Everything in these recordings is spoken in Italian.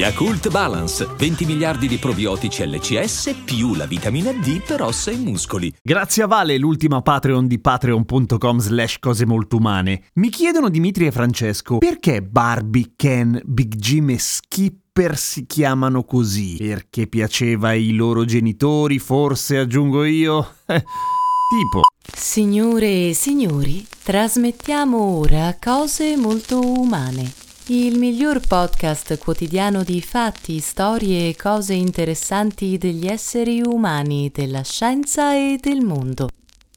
Yakult Balance, 20 miliardi di probiotici LCS più la vitamina D per ossa e muscoli. Grazie a Vale, l'ultima Patreon di patreon.com slash cose molto umane. Mi chiedono Dimitri e Francesco, perché Barbie, Ken, Big Jim e Skipper si chiamano così? Perché piaceva ai loro genitori, forse aggiungo io? tipo. Signore e signori, trasmettiamo ora cose molto umane. Il miglior podcast quotidiano di fatti, storie e cose interessanti degli esseri umani, della scienza e del mondo.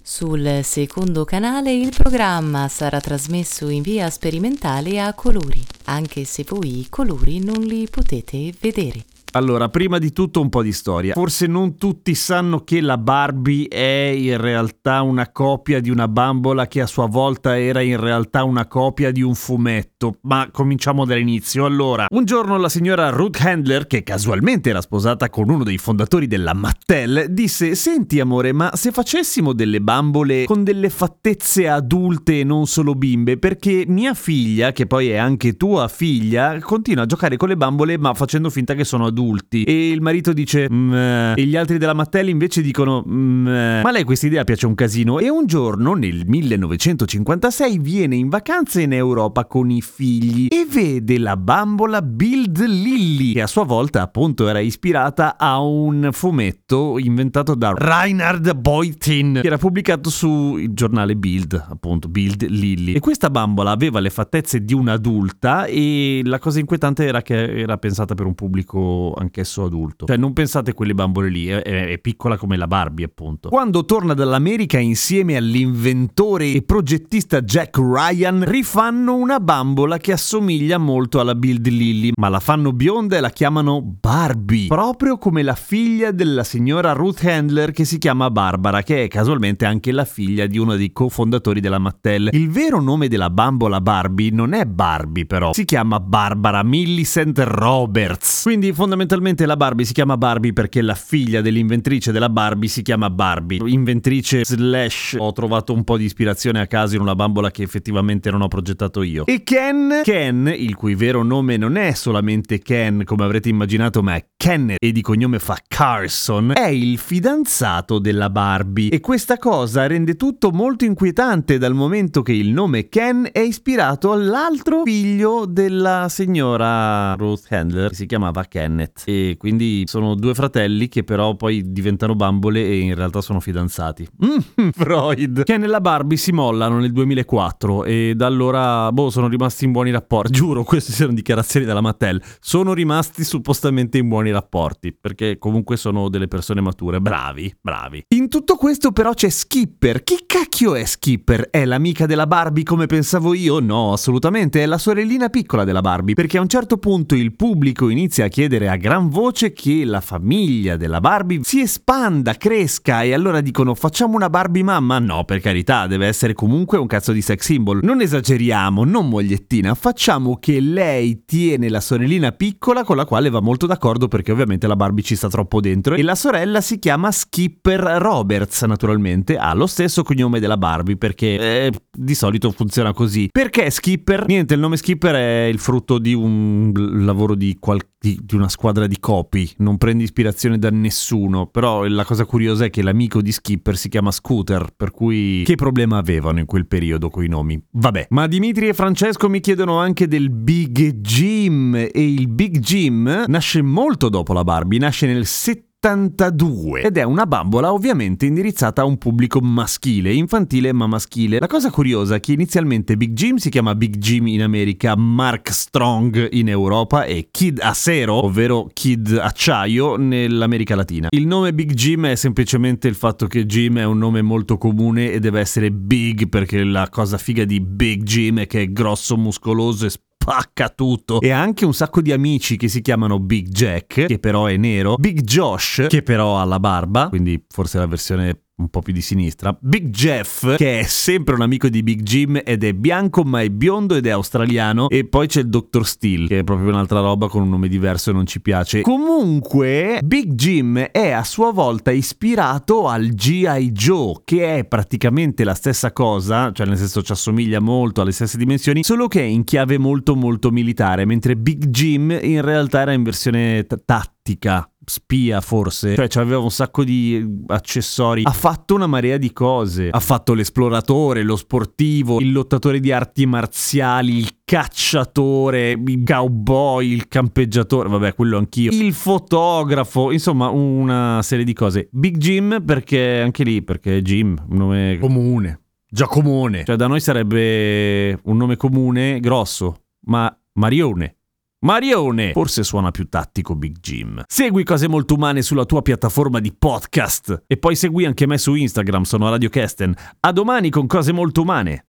Sul secondo canale il programma sarà trasmesso in via sperimentale a colori, anche se voi i colori non li potete vedere. Allora, prima di tutto un po' di storia. Forse non tutti sanno che la Barbie è in realtà una copia di una bambola che a sua volta era in realtà una copia di un fumetto. Ma cominciamo dall'inizio. Allora, un giorno la signora Ruth Handler, che casualmente era sposata con uno dei fondatori della Mattel, disse: Senti, amore, ma se facessimo delle bambole con delle fattezze adulte e non solo bimbe, perché mia figlia, che poi è anche tua figlia, continua a giocare con le bambole ma facendo finta che sono adulte adulti e il marito dice Meh. e gli altri della Mattel invece dicono Meh. ma a lei questa idea piace un casino e un giorno nel 1956 viene in vacanza in Europa con i figli e vede la bambola Build Lilly che a sua volta appunto era ispirata a un fumetto inventato da Reinhard Beutin che era pubblicato sul giornale Build appunto Build Lilly e questa bambola aveva le fattezze di un'adulta e la cosa inquietante era che era pensata per un pubblico anch'esso adulto. Cioè, non pensate a quelle bambole lì, è, è, piccola come la Barbie, appunto. Quando torna dall'America insieme all'inventore e progettista Jack Ryan, rifanno una bambola che assomiglia molto alla Build Lily, ma la fanno bionda e la chiamano Barbie, proprio come la figlia della signora Ruth Handler che si chiama Barbara, che è casualmente anche la figlia di uno dei cofondatori della Mattel. Il vero nome della bambola Barbie non è Barbie, però, si chiama Barbara Millicent Roberts. Quindi fondamentalmente fondamentalmente la Barbie si chiama Barbie perché la figlia dell'inventrice della Barbie si chiama Barbie. Inventrice slash ho trovato un po' di ispirazione a caso in una bambola che effettivamente non ho progettato io. E Ken, Ken, il cui vero nome non è solamente Ken come avrete immaginato ma è Kenneth e di cognome fa Carson, è il fidanzato della Barbie. E questa cosa rende tutto molto inquietante dal momento che il nome Ken è ispirato all'altro figlio della signora Ruth Handler che si chiamava Kenneth. E quindi sono due fratelli che però poi diventano bambole e in realtà sono fidanzati. Mm, Freud. Ken e la Barbie si mollano nel 2004 e da allora, boh, sono rimasti in buoni rapporti. Giuro, queste sono dichiarazioni della Mattel. Sono rimasti suppostamente in buoni rapporti perché comunque sono delle persone mature. Bravi, bravi. In tutto questo però c'è Skipper. Chi cacchio è Skipper? È l'amica della Barbie come pensavo io? No, assolutamente. È la sorellina piccola della Barbie perché a un certo punto il pubblico inizia a chiedere a gran voce che la famiglia della Barbie si espanda, cresca e allora dicono facciamo una Barbie mamma? No, per carità, deve essere comunque un cazzo di sex symbol. Non esageriamo, non mogliettina, facciamo che lei tiene la sorellina piccola con la quale va molto d'accordo perché ovviamente la Barbie ci sta troppo dentro e la sorella si chiama Skipper Roberts, naturalmente, ha lo stesso cognome della Barbie perché eh, di solito funziona così. Perché Skipper? Niente, il nome Skipper è il frutto di un lavoro di, qual- di, di una squadra squadra di copy, non prende ispirazione da nessuno, però la cosa curiosa è che l'amico di Skipper si chiama Scooter, per cui che problema avevano in quel periodo coi nomi? Vabbè, ma Dimitri e Francesco mi chiedono anche del Big Jim e il Big Jim nasce molto dopo la Barbie, nasce nel 70 72 ed è una bambola ovviamente indirizzata a un pubblico maschile, infantile ma maschile. La cosa curiosa è che inizialmente Big Jim si chiama Big Jim in America, Mark Strong in Europa e Kid Acero, ovvero Kid Acciaio, nell'America Latina. Il nome Big Jim è semplicemente il fatto che Jim è un nome molto comune e deve essere big perché la cosa figa di Big Jim è che è grosso, muscoloso e spacca tutto. E anche un sacco di amici che si chiamano Big Jack, che però è nero, Big Josh, che però ha la barba, quindi forse la versione un po' più di sinistra. Big Jeff, che è sempre un amico di Big Jim ed è bianco ma è biondo ed è australiano. E poi c'è il Dr. Steel, che è proprio un'altra roba con un nome diverso e non ci piace. Comunque, Big Jim è a sua volta ispirato al G.I. Joe, che è praticamente la stessa cosa, cioè nel senso ci assomiglia molto alle stesse dimensioni, solo che è in chiave molto molto militare, mentre Big Jim in realtà era in versione t- tattica spia forse, cioè aveva un sacco di accessori, ha fatto una marea di cose, ha fatto l'esploratore, lo sportivo, il lottatore di arti marziali, il cacciatore, il cowboy, il campeggiatore, vabbè quello anch'io, il fotografo, insomma una serie di cose. Big Jim perché anche lì, perché Jim, un nome comune, già comune, cioè da noi sarebbe un nome comune grosso, ma Marione. Marione! Forse suona più tattico Big Jim. Segui cose molto umane sulla tua piattaforma di podcast. E poi segui anche me su Instagram, sono Radio Kesten. A domani con cose molto umane.